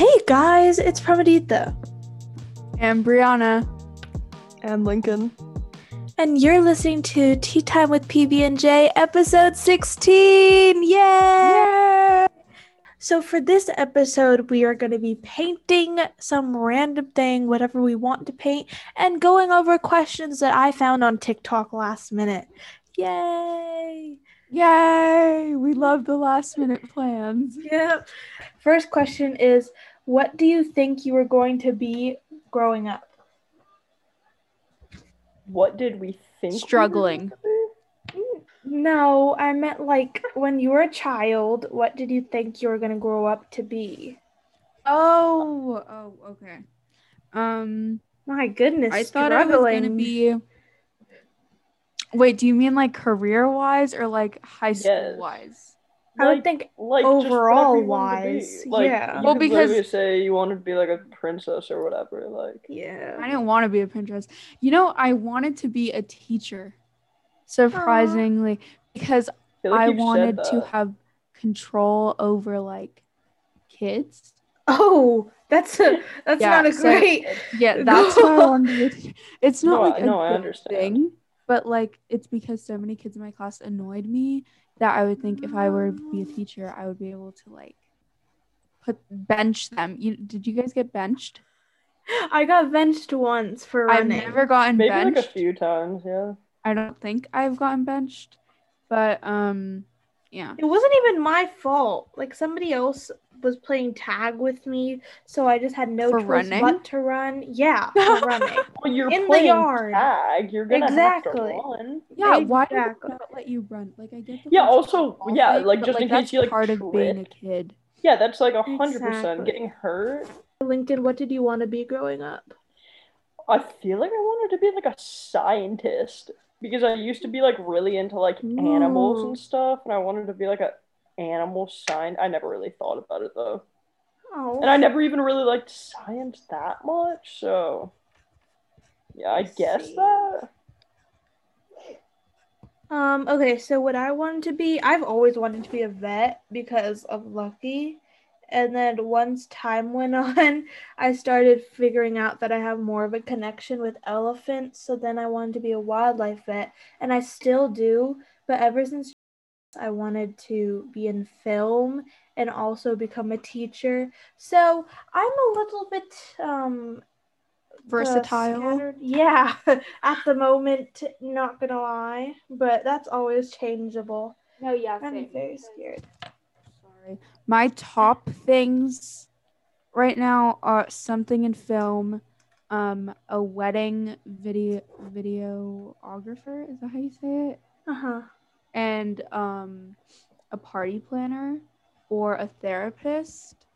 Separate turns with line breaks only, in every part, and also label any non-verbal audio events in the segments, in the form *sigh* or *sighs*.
Hey guys, it's Pramaditha,
And Brianna.
And Lincoln.
and you're listening to Tea Time with PB and J, episode 16. Yay! So for this episode, we are going to be painting some random thing, whatever we want to paint, and going over questions that I found on TikTok last minute. Yay!
Yay! We love the last minute plans.
Yep. First question is, what do you think you were going to be growing up?
What did we think?
Struggling.
gonna?
No, I meant like when you were a child, what did you think you were going to grow up to be?
Oh, oh, okay. Um,
My goodness,
I thought I was gonna be. Wait, do you mean like career wise or like high school
Yes.
wise?
I would think
Like
Overall
you be.
wise,
Like,
yeah.
You
Well, because-
literally say you wanted to be like a princess or whatever. Like
yeah.
I didn't want to be a princess. You know, I wanted to be a teacher. Surprisingly, because
I, like
I wanted to have control over like kids.
Oh, that's a that's
Yeah,
not a
so-
great.
Yeah, *laughs* that's why I wanted to be a. It's not
No,
like
I-
a
no, I understand.
thing, but like it's because so many kids in my class annoyed me that I would think if I were to be a teacher, I would be able to like put bench them. You did you guys get benched?
I got benched once for running.
I've never gotten
maybe
benched.
like a few times. Yeah.
I don't think I've gotten benched, but um, yeah.
It wasn't even my fault. Like somebody else was playing tag with me, so I just had no
For
choice
running?
but to run. Yeah, *laughs* for running.
Well, you're
In the yard.
tag. You're gonna
Exactly.
have to run.
Yeah, why did
Exactly.
they not let you run? Like I get
Yeah, also, yeah,
thing,
like,
but,
just in
that's
case you, like,
part of being a kid.
Yeah, that's like a hundred percent getting hurt.
Lincoln, what did you want to be growing up?
I feel like I wanted to be like a scientist because I used to be like really into like animals
Ooh.
and stuff, and I wanted to be like a animal science. I never really thought about it though,
Oh,
and I never even really liked science that much. So, yeah, I
I
guess
see.
that.
Um, okay, so what I wanted to be, I've always wanted to be a vet because of Lucky. And then once time went *laughs* on, I started figuring out that I have more of a connection with elephants. So then I wanted to be a wildlife vet, and I still do. But ever since I wanted to be in film and also become a teacher. So I'm a little bit um uh,
Versatile.
scattered. Yeah, *laughs* at the moment, not gonna lie, but that's always changeable.
No, yeah,
I'm very scared.
Sorry. My top things right now are something in film, um, a wedding video videographer. Is that how you say it?
Uh huh.
And um, a party planner or a therapist.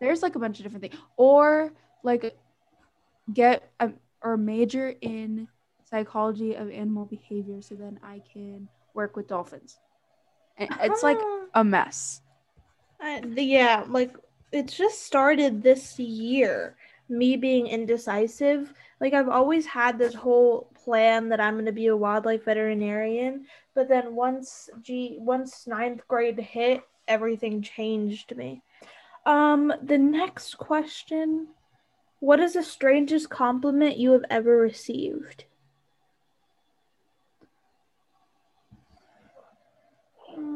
There's like a bunch of different things, or like get a or major in psychology of animal behavior, so then I can work with dolphins. And It's like a mess.
Uh, the- yeah, like it just started this year. Me being indecisive, like I've always had this whole plan that I'm going to be a wildlife veterinarian, but then once G once ninth grade hit, everything changed me. Um, the next question: What is the strangest compliment you have ever received?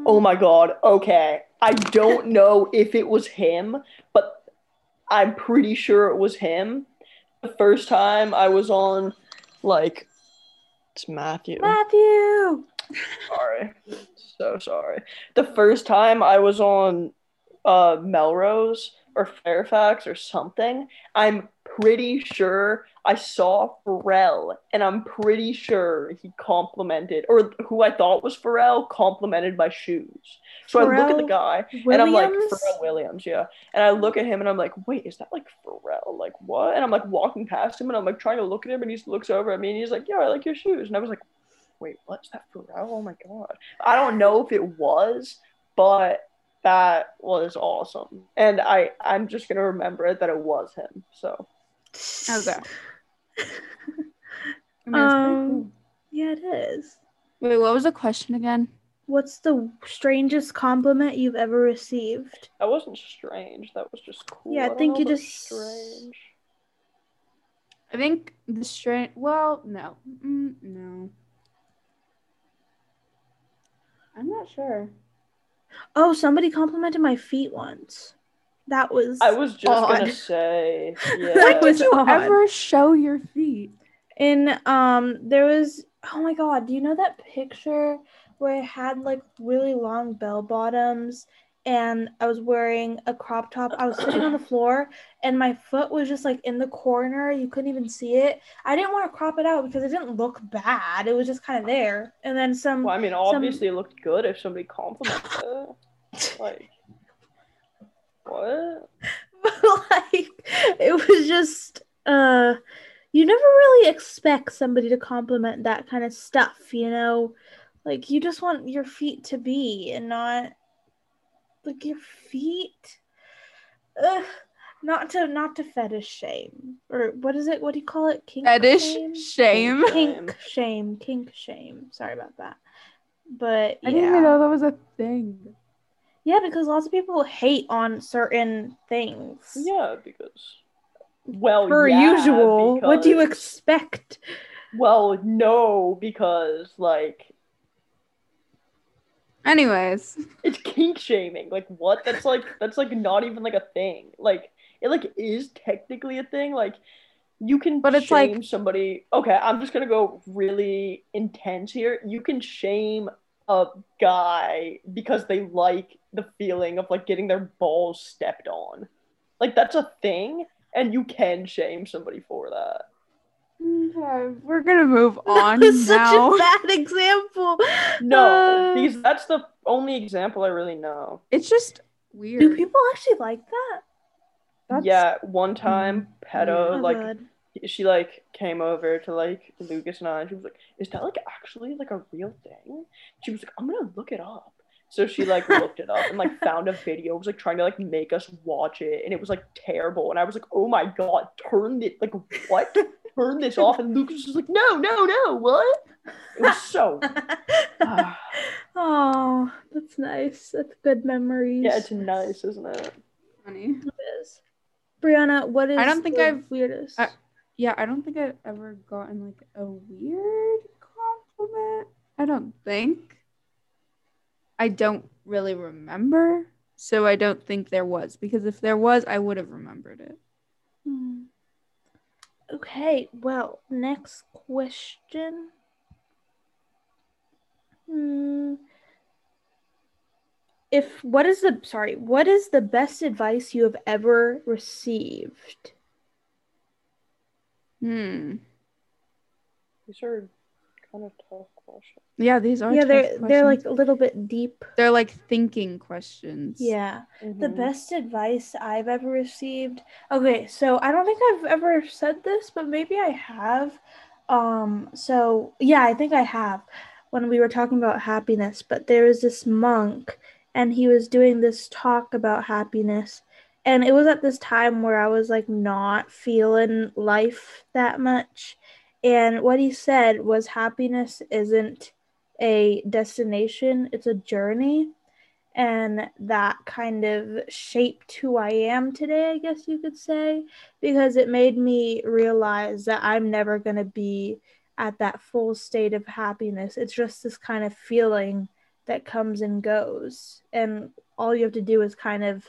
Oh my god. Okay. I don't know if it was him, but I'm pretty sure it was him. The first time I was on, like, it's Matthew.
Matthew.
Sorry. So sorry. The first time I was on uh Melrose or Fairfax or something, I'm pretty sure I saw Pharrell and I'm pretty sure he complimented or who I thought was Pharrell complimented my shoes. So I look at the
Pharrell
guy and I'm like
Williams?
Pharrell Williams, yeah. And I look at him and I'm like, wait, is that like Pharrell? Like what? And I'm like walking past him and I'm like trying to look at him and he looks over at me and he's like, yeah, I like your shoes. And I was like, wait, what's that Pharrell? Oh my god. I don't know if it was, but that was awesome. And I I'm just gonna remember it that it was him. So
Okay. *laughs* I mean,
Um,
cool.
Yeah, it is.
Wait, what was the question again?
What's the strangest compliment you've ever received?
That wasn't strange. That was just cool.
Yeah, I
don't
think you just-
strange.
I think the strange. Well, no, mm, no. I'm not sure.
Oh, somebody complimented my feet once. That was
I was just gonna
odd.
say. *laughs* Yeah.
That was
Did you
odd.
ever show your feet?
in um there was oh my god, do you know that picture where it had like really long bell bottoms and I was wearing a crop top. I was sitting on the floor and my foot was just like in the corner. You couldn't even see it. I didn't want to crop it out because it didn't look bad. It was just kind of there. And then some
Well, I mean, obviously it looked good if somebody complimented it. Like, what? *laughs*
but like it was just uh you never really expect somebody to compliment that kind of stuff you know like you just want your feet to be and not like your feet Ugh, not to not to fetish shame or what is it what do you call it kink
Fetish
shame?
shame.
kink shame kink shame sorry about that but
I didn't even know that was a thing.
yeah because lots of people hate on certain things
Yeah, because. Well,
per
yeah,
usual. What do you expect?
Well, no, because like
Anyways,
it's kink shaming. Like what? That's like that's like not even like a thing. Like it like is technically a thing. Like you can
But it's
shame
like-
somebody. Okay, I'm just gonna go really intense here. You can shame a guy because they like the feeling of like getting their balls stepped on. Like that's a thing, and you can shame somebody for that.
Okay, we're gonna move *laughs* on
That was
now.
such a bad example.
No,
Uh,
because that's the only example I really know.
It's just weird.
do people actually like that?
That's-
yeah, one time, pedo
Oh,
like
God.
she like came over to like Lucas and I and she was like, Is that like actually like a real thing? She was like, I'm gonna look it up. So she like *laughs* looked it up and like found a video, was like trying to like make us watch it, and it was like terrible. And I was like, Oh my god, turn it like what? *laughs* Turn this off. And Lucas was like, No, no, no, what? It was so *laughs* Ah.
oh, that's nice. That's good memories.
Yeah, it's nice, isn't it?
funny.
It is. Brianna, what is
I don't think
the
I've-
weirdest?
I- Yeah, I don't think I've ever gotten like a weird compliment. I don't think. I don't really remember, so I don't think there was because if there was, I would have remembered it.
Hmm. Okay, well, next question. Hmm. If what is the sorry, what is the best advice you have ever received?
Hmm.
These are kind of tough questions.
Yeah, these are
yeah,
tough
they're they're like a little bit deep.
they're like thinking questions.
Yeah. The
Mhm.
best advice I've ever received. Okay, so I don't think I've ever said this, but maybe I have. Um, so yeah, I think I have when we were talking about happiness, but there was this monk and he was doing this talk about happiness. And it was at this time where I was like not feeling life that much. And what he said was happiness isn't a destination, it's a journey and that kind of shaped who I am today, I guess you could say, because it made me realize that I'm never going to be at that full state of happiness. It's just this kind of feeling that comes and goes. And all you have to do is kind of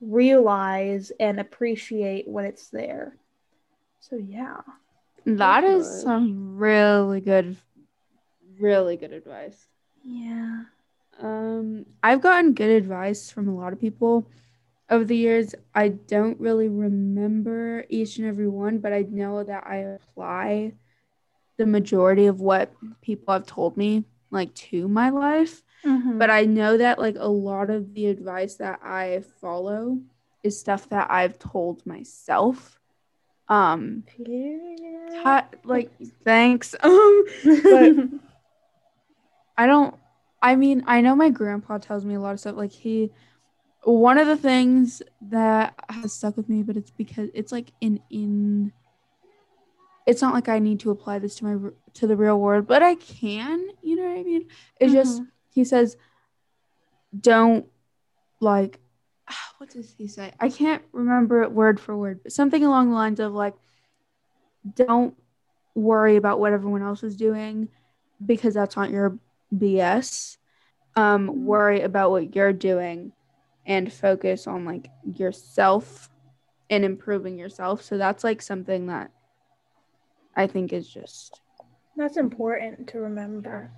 realize and appreciate when it's there. So, yeah.
That is some really good, really good advice.
Yeah.
Um, I've gotten good advice from a lot of people over the years. I don't really remember each and every one, but I know that I apply the majority of what people have told me like to my life.
Mm-hmm.
But I know that like a lot of the advice that I follow is stuff that I've told myself. Um, like thanks. *laughs* Um, but- *laughs* I don't I mean, I know my grandpa tells me a lot of stuff like he one of the things that has stuck with me, but it's because it's like in in it's not like I need to apply this to my to the real world, but I can, you know what I mean? It's just he says, don't like, *sighs* what does he say? I can't remember it word for word, but something along the lines of like, don't worry about what everyone else is doing because that's not your BS. Um, worry about what you're doing and focus on like yourself and improving yourself. So that's like something that I think is just
That's important to remember.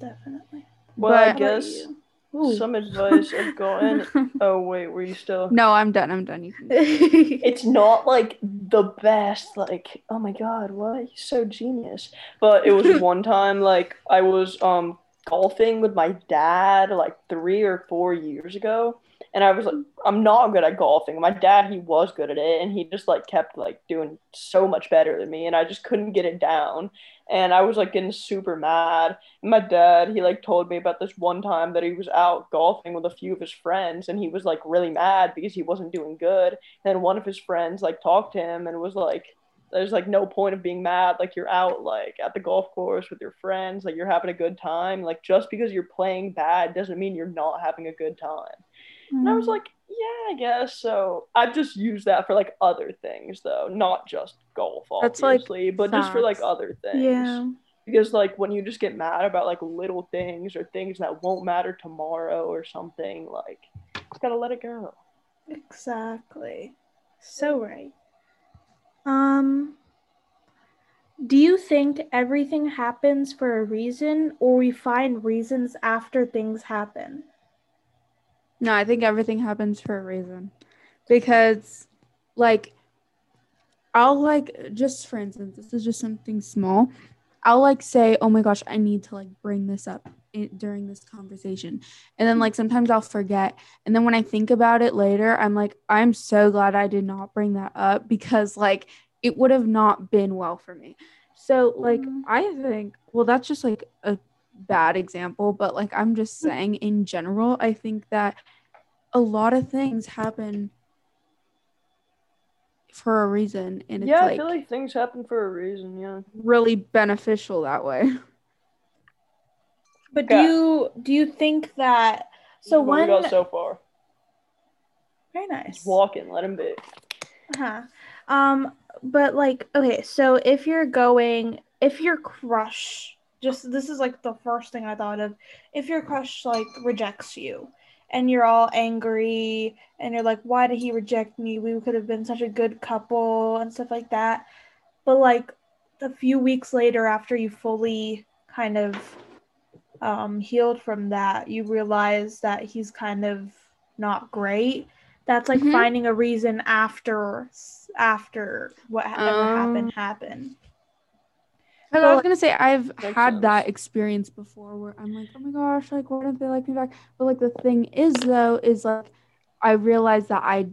Definitely.
Well,
But-
I guess
Ooh.
some advice I've gotten. *laughs* Oh wait, were you still?
No, I'm done. I'm done. You can *laughs*
It's not like the best. Like, oh my god, what? He's so genius. But it was *laughs* one time, like I was um golfing with my dad like three or four years ago, and I was like, I'm not good at golfing. My dad, he was good at it, and he just like kept like doing so much better than me, and I just couldn't get it down. And I was like getting super mad. And my dad, he like told me about this one time that he was out golfing with a few of his friends, and he was like really mad because he wasn't doing good. And one of his friends like talked to him and was like, "There's like no point of being mad. Like you're out like at the golf course with your friends, like you're having a good time. Like just because you're playing bad doesn't mean you're not having a good time." And I was mm-hmm. like, yeah, I guess so. I've just used that for like other things though, not just golf,
That's, like,
obviously, but just for like other things.
yeah.
Because like when you just get mad about like little things or things that won't matter tomorrow or something, like just gotta let it go.
Exactly. So right. Um do you think everything happens for a reason or we find reasons after things happen?
No, I think everything happens for a reason. Because, like, I'll like, just for instance, this is just something small. I'll like say, oh my gosh, I need to like bring this up in, during this conversation. And then, like, sometimes I'll forget. And then when I think about it later, I'm like, I'm so glad I did not bring that up because, like, it would have not been well for me. So, like,
Mhm.
I think, well, that's just like a bad example, but like, I'm just saying in general, I think that a lot of things happen for a reason and it's
yeah, I
like,
feel like things happen for a reason, yeah.
really beneficial that way. *laughs*
But do
Yeah.
you do you think that so
got so far.
very nice.
Just walking, let him be.
Uh-huh. Um, but like, okay, so if you're going, if your crush, just this is like the first thing I thought of, if your crush like rejects you and you're all angry and you're like, why did he reject me? We could have been such a good couple and stuff like that. But like a few weeks later, after you fully kind of um, healed from that, you realize that he's kind of not great. That's like
Mhm.
finding a reason after after what
Um,
happened happened.
I was gonna say I've had that experience before where I'm like, oh my gosh, like why don't they like me back? But like the thing is though, is like I realized that I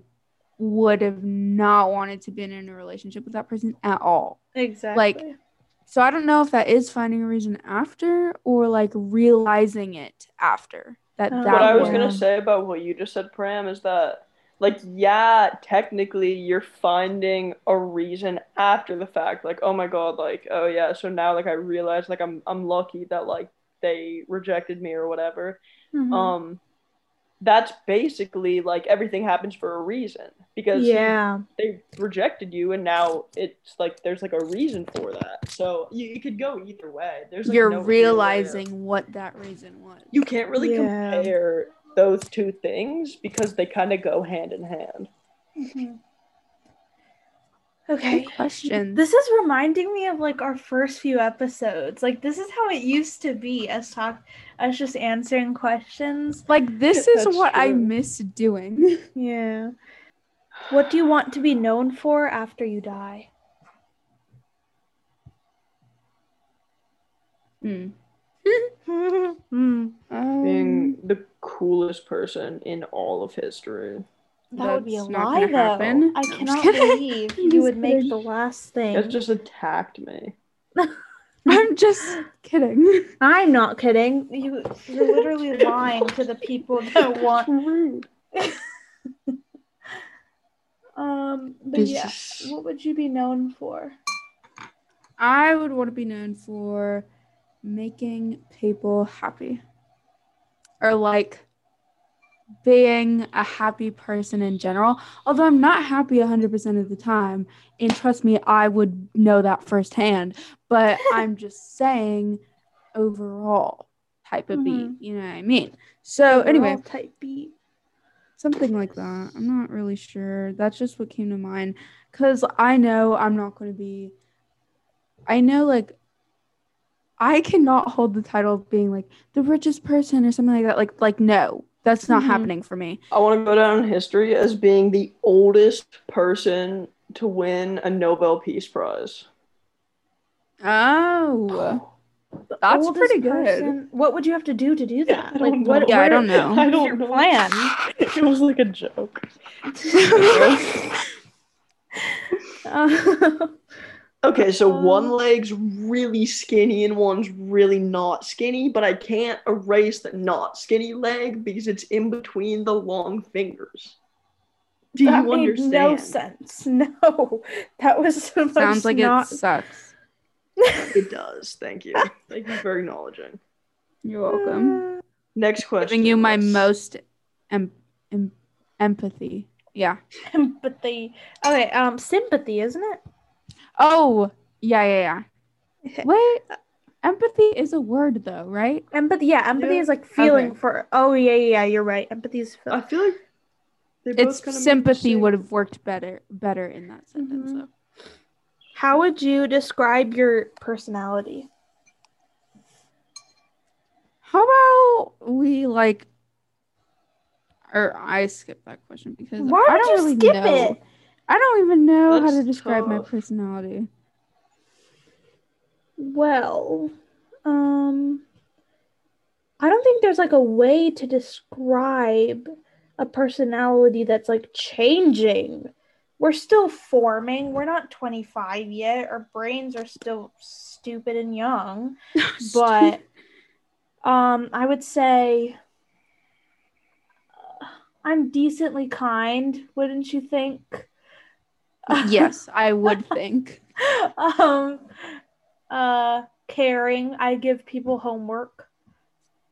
would have not wanted to be in a relationship with that person at all.
Exactly.
So I don't know if that is finding a reason after or like realizing it after. That
Oh,
that
what I was gonna say about what you just said, Pram, is that like yeah, technically you're finding a reason after the fact. Like, oh my god, like, oh yeah, so now like I realize like I'm I'm lucky that like they rejected me or whatever.
Mhm.
Um that's basically like everything happens for a reason because
yeah.
they rejected you and now it's like there's like a reason for that. So you, you could go either way. There's like,
you're
no way
realizing what that reason was.
you can't really
Yeah.
compare those two things because they kind of go hand in hand.
Mhm. Okay.
Good question.
This is reminding me of like our first few episodes. Like this is how it used to be. Us talk, us just answering questions.
like this is
That's
what I miss doing. *laughs*
Yeah. What do you want to be known for after you die?
Hmm. *laughs*
Hmm.
Um,
Being the coolest person in all of history.
That would be a lie,
gonna
though.
happen.
I
No, I'm just
cannot *laughs* believe you would make
kidding.
the last thing.
It just attacked me. *laughs*
I'm just kidding.
I'm not kidding. You, you're literally lying to the people that *laughs* want.
rude.
Um, but
It's
yeah,
just-
what would you be known for?
I would want to be known for making people happy. or like being a happy person in general. Although I'm not happy 100% of the time. And trust me, I would know that firsthand. But *laughs* I'm just saying overall type of beat.
Mhm.
You know what I mean? So, anyway,
type beat.
something like that. I'm not really sure. That's just what came to mind. Because I know I'm not going to be, I know like, I cannot hold the title of being like the richest person or something like that. Like, like no, that's not
Mhm.
happening for me.
I want to go down in history as being the oldest person to win a Nobel Peace Prize.
Oh,
The
That's pretty good.
person- What would you have to do to do *laughs* that?
I
like
don't
what?
Yeah, I don't know.
I don't
your
know.
plan? *laughs*
it was like a joke. *laughs*
Uh,
Okay, so one
Um,
leg's really skinny and one's really not skinny, but I can't erase the not skinny leg because it's in between the long fingers. Do
that
you
made
understand?
no sense. *laughs* No, that was the most
sounds like
not.
it sucks. *laughs*
It does. Thank you. Thank you for acknowledging.
You're welcome.
Next question.
Giving you my
Liz.
most em- em- empathy. Yeah.
Empathy. Okay, um, sympathy, isn't it?
Oh, yeah, yeah, yeah. *laughs* Wait, empathy is a word though, right?
Empathy. Yeah, empathy
Yeah.
is like feeling
Okay.
for. Oh yeah, yeah, yeah. You're right. Empathy is
I
feel.
feel like they both
It's
kinda make
sympathy would have worked better better in that sentence
Mhm.
though.
How would you describe your personality?
How about we like or I skip that question because
Why
I don't
you
really
skip
know.
it?
I don't even know how to
That's
describe my personality.
Well, um, I don't think there's like a way to describe a personality that's like changing. We're still forming. We're not 25 yet. Our brains are still stupid and young. *laughs* But um, I would say uh, I'm decently kind, wouldn't you think?
Yes, I *laughs* would think.
um uh caring i give people homework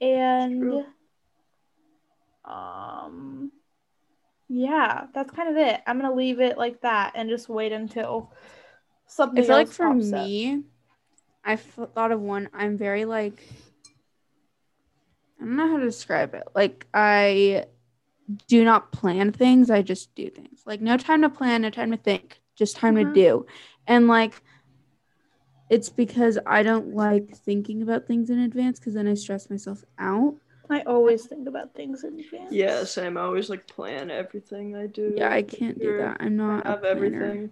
and um yeah that's kind of it i'm gonna leave it like that and just wait until something
I feel like for
up.
me, I thought of one. I'm very like, I don't know how to describe it. Like, I do not plan things, I just do things. Like, no time to plan, no time to think, just time
Mhm.
to do. And like, it's because I don't like thinking about things in advance because then I stress myself out.
i always think about things in advance
Yes, I'm always like plan everything I do.
Yeah, I can't do that. I'm not a
have
planner.
everything.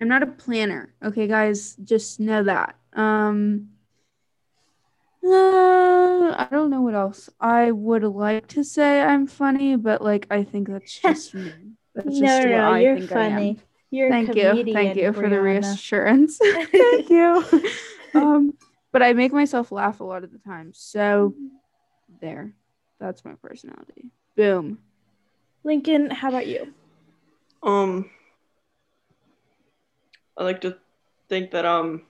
I'm not a planner. Okay, guys, just know that. Um uh, I don't know what else. I would like to say I'm funny, but like I think that's *laughs* just me. That's just
no no
what I
you're
think I am.
funny you're a
Thank you. Thank
comedian,
you for the reassurance. *laughs* *laughs* Thank you. Um but I make myself laugh a lot of the time. So there. That's my personality. Boom.
lincoln how about you
Um, I like to think that um,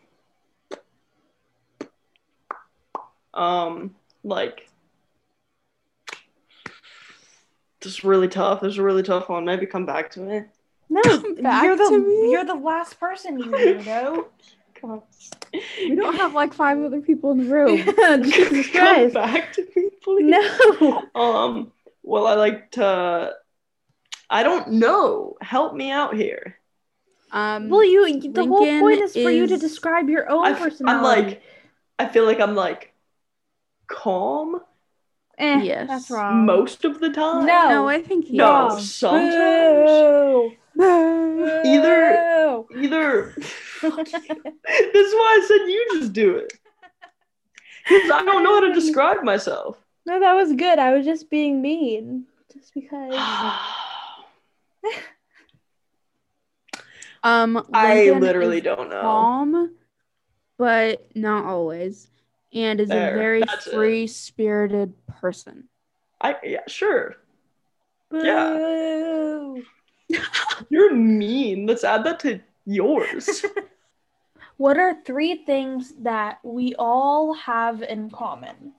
um, like this is really tough. This is a really tough one. Maybe come back to me.
no
back
you're the
to me?
you're the last person you know.
Come,
We don't have like five other people in the room. *laughs*
Jesus
come
Christ.
back to me, please.
No.
Um. Well, I like to. I don't know. Help me out here.
Um
Well, you the whole point is for you to describe your own
I f-
personality.
I'm like, I feel like I'm like calm
eh,
Yes.
that's wrong.
most of the time.
No.
No, I think he
No,
is.
sometimes.
Boo.
Either- Either. *laughs* *laughs* This is why I said you just do it. Because I don't know how to describe myself.
no, that was good. I was just being mean, just because. *sighs*
Um,
I literally don't know.
calm, but not always, and is
There,
a very free-spirited person.
I yeah, sure.
Boo.
You're mean. Let's add that to yours. *laughs*
What are three things that we all have in common?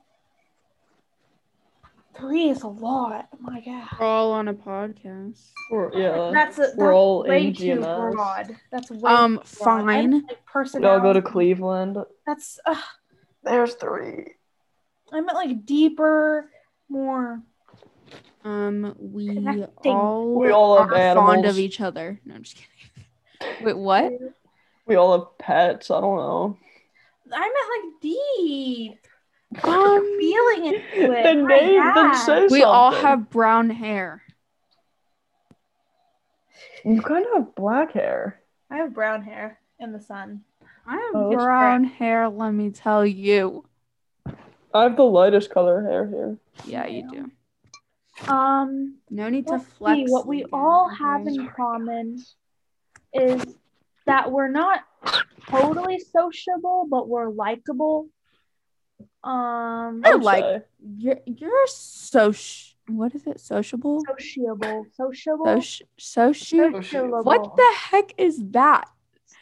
Three is a lot. Oh my god.
We're all on a podcast.
We're, yeah.
That's, a, that's
we're all
way
in
too
GMS.
broad. That's way
Um,
too broad. I
fine.
don't like
We all go to. Cleveland.
That's uh,
There's three.
I meant like deeper, more.
Um, we
Connecting.
all,
We all have
are fond of each other. No, I'm just kidding. *laughs* Wait, what?
We all have pets. I don't know.
I meant like deep.
Um, *laughs*
Feeling into it.
the name then
God.
says
we all have brown hair.
You kind of have black hair.
I have brown hair in the sun.
I have
Oh, it's
brown hair, let me tell you.
I have the lightest color hair here.
Yeah, you do.
Um,
No need to
let's
flex.
see. What we
Lincoln,
all have in common is that we're not totally sociable, but we're likable. Um,
I
would
like-
say.
You're you're so what is it? Sociable?
sociable, sociable,
Soci- soci-
sociable.
What the heck is that?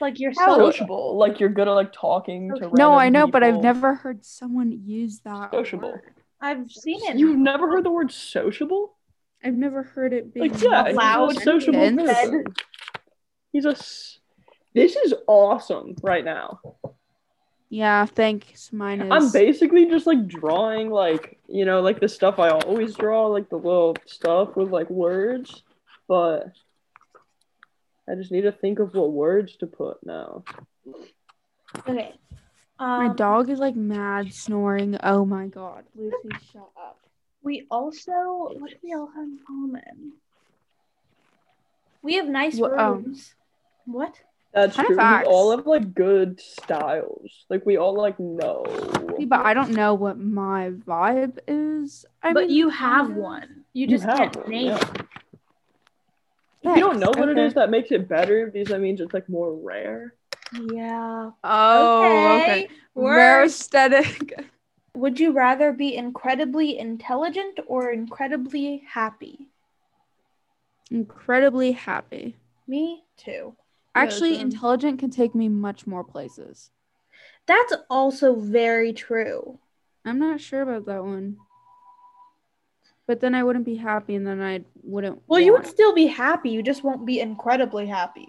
It's like you're
How-
so
sociable. Like you're good at like talking to.
Sociable.
No, I
random
know, but I've never heard someone use that.
Sociable.
word.
I've seen it.
You've never heard the word sociable?
I've never heard it being
Like yeah,
loud
sociable person. He's a. s- This is awesome right now.
Yeah, thanks. Mine is.
I'm basically just like drawing like you know like the stuff I always draw like the little stuff with like words, but I just need to think of what words to put now.
Okay.
My
Um,
dog is like mad snoring. Oh my god, Lucy, shut up.
We also, what do we all have in common? We have nice
Wha- oh.
rooms. What?
That's
Kind of
true. We all have like good styles. Like we all like know.
See, but I don't know what my vibe is. I
but
mean,
you have one. You
You
just
have
can't
one,
name
yeah.
it.
If you don't know what it
Okay.
is, that makes it better because that means it's like more rare.
Yeah.
Oh, okay. Rare aesthetic. *laughs*
Would you rather be incredibly intelligent or incredibly happy?
Incredibly happy.
Me too.
Actually,
same.
intelligent can take me much more places.
That's also very true.
I'm not sure about that one. But then I wouldn't be happy, and then I wouldn't.
Well, you would still be happy. You just won't be incredibly happy.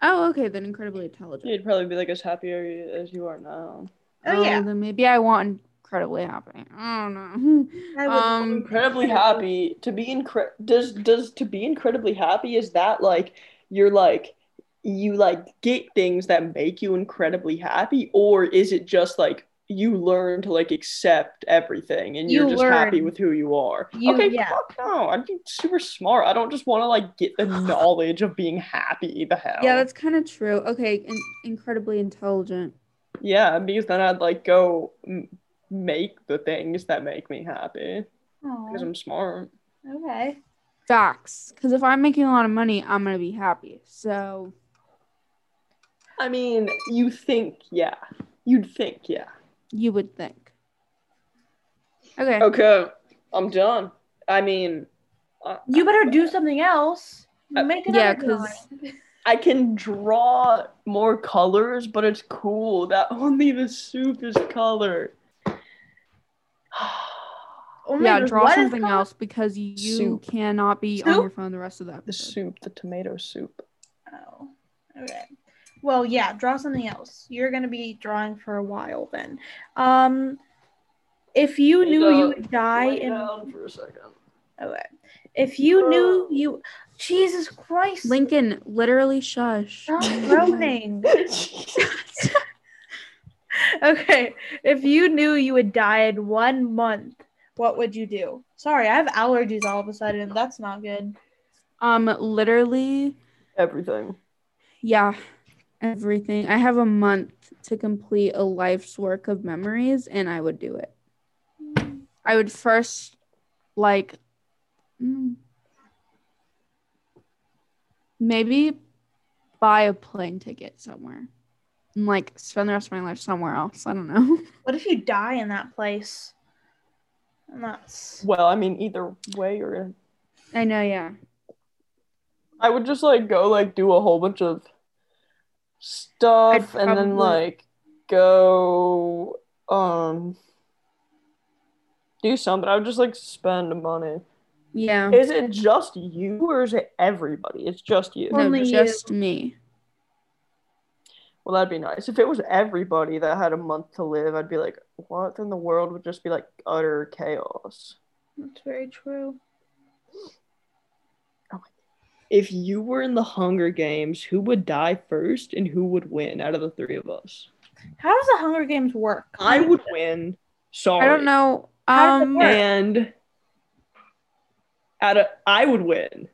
Oh, okay. Then incredibly intelligent.
You'd probably be like as happy as you are now.
Oh, yeah.
Then maybe I want incredibly happy. I don't know. *laughs*
I would
Um,
Incredibly happy to be incre- does does to be incredibly happy is that like you're like you like get things that make you incredibly happy or is it just like you learn to like accept everything and you're
You
just happy with who you are.
You-
okay,
yeah.
fuck no. I'm super smart. I don't just want to like get the *sighs* knowledge of being happy. The hell.
Yeah, that's kind of true. Okay, in- incredibly intelligent.
yeah, because then I'd like go m- make the things that make me happy because I'm smart.
okay.
Facts. Because if I'm making a lot of money, I'm gonna be happy. So
I mean, you think, yeah. You'd think, yeah.
You would think. Okay.
Okay, I'm done. I mean, uh,
You better do *laughs* something else. Make
yeah,
another
'cause-
drawing.
I can draw more colors, but it's cool that *laughs* only the soup *sighs* is colored.
Only
yeah, draw something
called?
else because you
Soup.
cannot be on your phone the rest of the
the soup, the tomato soup.
Oh, okay. Well, yeah, draw something else. You're gonna be drawing for a while then. Um, if you
Hey,
knew you would die
Lay
in
down for a second.
okay, if you knew you, Jesus Christ,
Lincoln, literally shush.
stop groaning. *laughs* *laughs* okay, if you knew you would die in one month, what would you do? Sorry, I have allergies all of a sudden. That's not good.
Um, literally,
Everything.
yeah, everything. I have a month to complete a life's work of memories, and I would do it. I would first, like, mm, maybe buy a plane ticket somewhere and, like, spend the rest of my life somewhere else. I don't know. *laughs*
What if you die in that place? And that's
Well, I mean, either way, or in
I know, yeah.
I would just like go like do a whole bunch of stuff
I'd
and then like go um do something. I would just like spend money.
Yeah.
Is it just you or is it everybody? It's just you.
No,
Only you.
just me.
Well, that'd be nice. If it was everybody that had a month to live, I'd be like, what? Then the world would just be like utter chaos.
That's very true.
If you were in the Hunger Games, who would die first and who would win out of the three of us?
How does the Hunger Games work?
I would win. Sorry.
I don't know.
How does it
Um.
And out of I would win.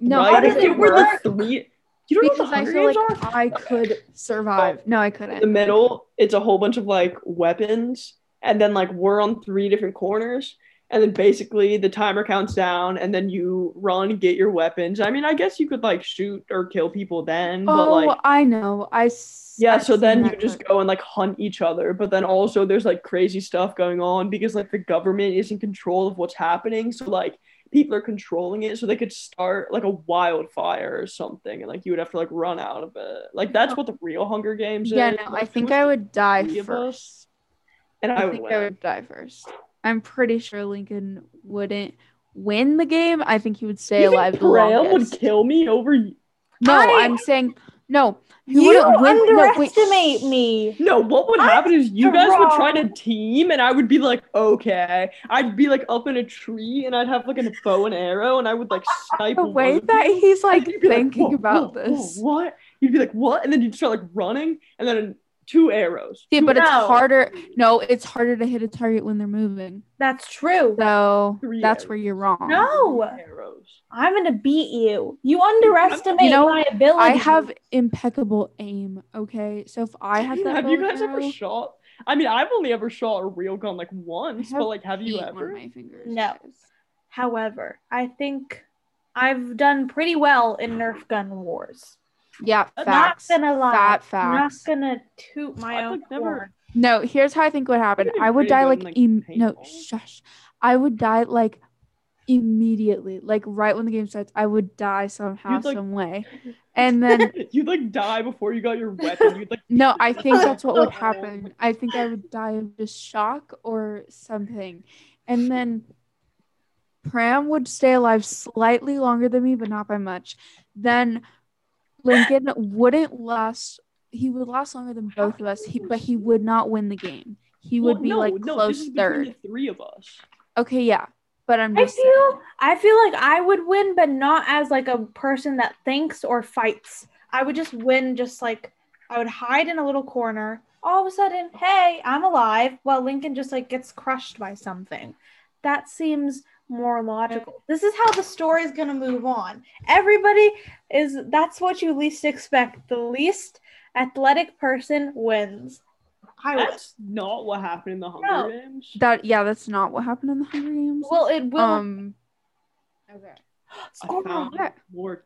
no,
right?
how does
if
it
it were
work?
the three, you don't know what the
I
Hunger
feel
Games
like
are?
I could survive. No, I
couldn't. The middle, it's a whole bunch of like weapons, and then like we're on three different corners, and then basically the timer counts down, and then you run, get your weapons. I mean, I guess you could like shoot or kill people then, but
Oh,
like
I know. I s-
yeah,
I've
so then you just go and like hunt each other, but then also there's like crazy stuff going on because like the government is in control of what's happening, so like people are controlling it, so they could start like a wildfire or something, and like you would have to like run out of it. Like that's oh. what the real Hunger Games
Yeah,
is.
no,
Like,
I think I would die first.
and I,
I think
win.
I would die first. I'm pretty sure Lincoln wouldn't win the game. I think he would stay
You
alive the
Pram would kill me over?
No,
I-
I'm saying no.
You
wouldn't win. No,
underestimate
shh.
me.
No, what would happen is you guys would try to team, and I would be like, okay. I'd be like up in a tree, and I'd have like a bow and arrow, and I would like *laughs* snipe.
The way
of
that he's like thinking
"Whoa,
about
whoa, whoa,
this.
what? You'd be like, what? And then you'd start like running, and then two arrows.
Yeah,
two
but it's harder. No, it's harder to hit a target when they're moving.
That's true.
So
Three
that's
arrows.
where you're wrong.
No,
arrows.
I'm gonna beat you. You underestimate
You know,
my ability.
I have impeccable aim. Okay, so if I had that,
have you
bow and
guys ever shot? I mean, I've only ever shot a real gun like once, but like, have you ever?
my fingers,
No. However, I think I've done pretty well in Nerf gun wars.
Yeah,
Not
facts.
Not gonna lie.
Fat
I'm not gonna toot my
I've,
own
never-
horn.
No, here's how I think would happen. I would die like,
like,
im- no, shush. I would die like immediately, like right when the game starts. I would die somehow,
You'd, like-
some way, *laughs* and then *laughs*
you'd like die before you got your weapon. You'd like *laughs*
no, I think that's what would happen. I think I would die of just shock or something, and then Pram would stay alive slightly longer than me, but not by much. Then Lincoln wouldn't last. He would last longer than both of us, he, but he would not win the game. He would
Well,
be
no,
like
no, this
close third.
The three of us.
Okay, yeah, but I'm
I
just saying.
feel I feel like I would win, but not as like a person that thinks or fights. I would just win, just like I would hide in a little corner. All of a sudden, hey, I'm alive. While Lincoln just like gets crushed by something. That seems more logical. This is how the story is gonna move on. Everybody is that's what you least expect. The least athletic person wins. I would.
That's not what happened in the Hunger
No.
Games.
That yeah, that's not what happened in the Hunger Games.
Well, it will.
um, okay, *gasps*
I
Score
found
Yeah.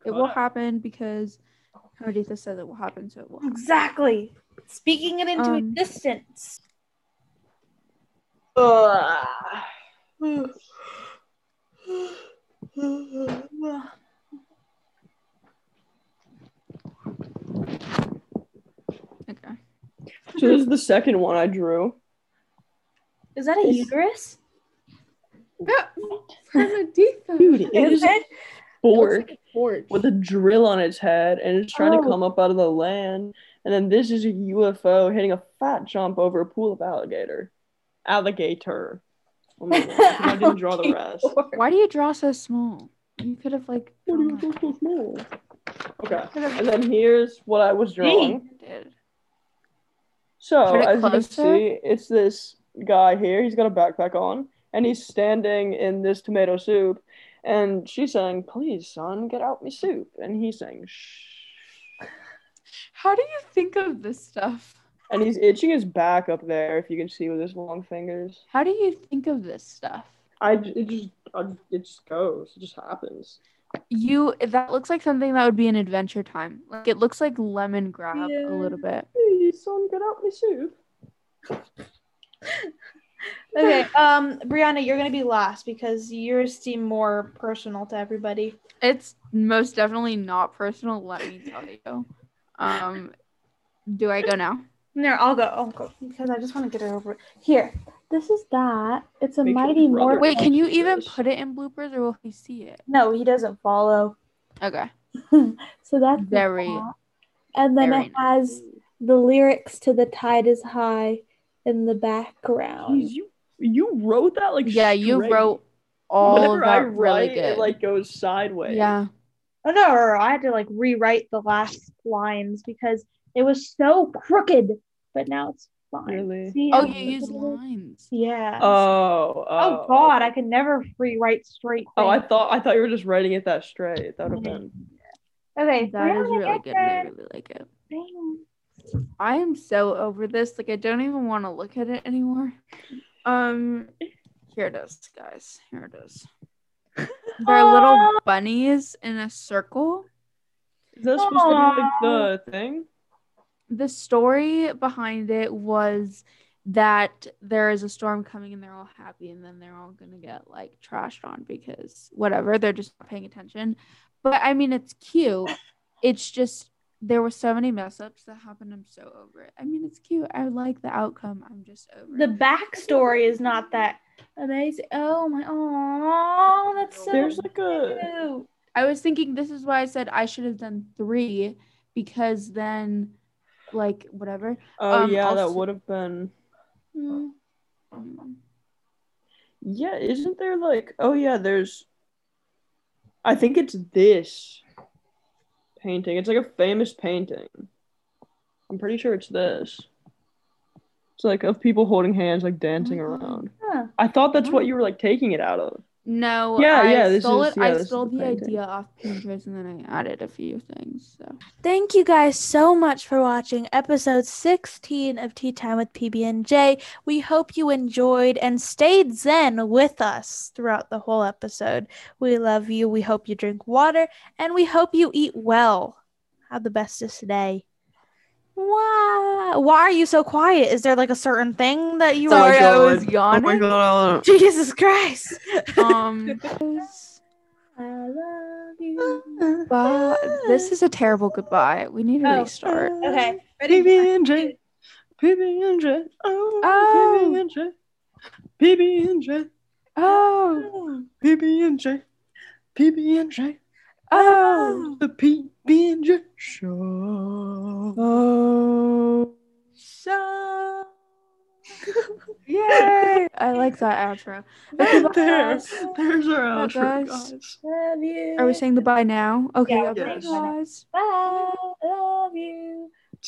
it will happen because Haditha said it will happen, so it will. Happen.
Exactly. Speaking it into
Um,
existence.
Ugh. *sighs*
Okay.
So this is the second one I drew.
Is that a
It's-
uterus?
Haditha. *laughs*
Dude, it
Is
is a
it?
fork
Porch.
with a drill on its head and it's trying
Oh.
to come up out of the land. And then this is a UFO hitting a fat jump over a pool of alligator. Alligator. Oh my God, 'cause I didn't draw the *laughs* rest.
Why do you draw so small? You could have like.
What do you
it.
so small? Okay. And then here's what I was drawing. So as you can see, it's this guy here. He's got a backpack on, and he's standing in this tomato soup. And she's saying, "Please, son, get out me soup." And he's saying, "Shh."
How do you think of this stuff?
And he's itching his back up there, if you can see with his long fingers.
How do you think of this stuff?
I it just I, it just goes. It just happens.
You that looks like something that would be an adventure time. Like it looks like Lemongrab a little bit.
Please, son, get out me soup. *laughs*
Okay, um, Brianna, you're gonna be last because yours seem more personal to everybody.
It's most definitely not personal, let me tell you. Um do I go now?
There, I'll go. I'll go because I just want to get it over. it. Here, this is that. It's a
Make
mighty
the brother-
morphin.
Wait, can you even put it in bloopers or will he see it?
No, he doesn't follow.
Okay. *laughs*
so that's
Very,
that. And then
very
it has the lyrics to "The Tide Is High" in the background.
Jeez, you you wrote that like
Yeah, you wrote all of
Whenever I
that really
write,
good.
it like goes sideways.
yeah.
Oh no, I had to like rewrite the last lines because it was so crooked. But now it's fine.
Really?
See
Oh,
how
you use
crooked it is?
lines.
Yeah.
Oh. Oh,
oh God. I can never free write straight.
Oh, I thought I thought you were just writing it that straight. That would have been.
Okay,
That
we're
is really good. and I really like it.
Thanks.
I am so over this. Like I don't even want to look at it anymore. Um here it is, guys. Here it is. *laughs* They're little bunnies in a circle.
Is that supposed to be like the thing?
The story behind it was that there is a storm coming and they're all happy and then they're all gonna get like trashed on because whatever, they're just not paying attention. But I mean it's cute. It's just there were so many mess ups that happened. I'm so over it. I mean it's cute. I like the outcome. I'm just over it.
The
it.
backstory is not that amazing. Oh my! Oh, that's so
There's like a.
cute.
I was thinking this is why I said I should have done three because then like whatever.
Oh
Um,
yeah, that would have been.
Mm.
Yeah, isn't there like? Oh yeah, there's. I think it's this painting. It's like a famous painting. I'm pretty sure it's this. It's like of people holding hands, like dancing
God.
around.
Huh.
I thought that's what you were like taking it out of.
No,
Yeah,
I
yeah, this
stole
is-
it.
yeah,
I
this
stole
the
the
painting.
idea off Pinterest and then I added a few things. So
Thank you guys so much for watching episode 16 of Tea Time with PB&J. We hope you enjoyed and stayed zen with us throughout the whole episode. We love you. We hope you drink water and we hope you eat well. Have the bestest day. Why? Why are you so quiet? Is there like a certain thing that you
Sorry, I
are?
was yawning.
god.
Jesus Christ.
um, *laughs*
I love you.
bye. this is a terrible goodbye. We need to
Oh,
restart.
Okay. Ready?
PB and J, PB and J, oh,
Oh.
PB and J, PB and J,
Oh,
PB and J, PB and J,
oh,
the PB and J show.
oh. So, yay! I like that outro. Okay, bye,
there,
guys.
there's our
Bye,
outro,
guys.
guys.
Love you.
Are we saying the bye now? Okay,
Yeah,
okay,
yes.
guys.
Bye. Love you.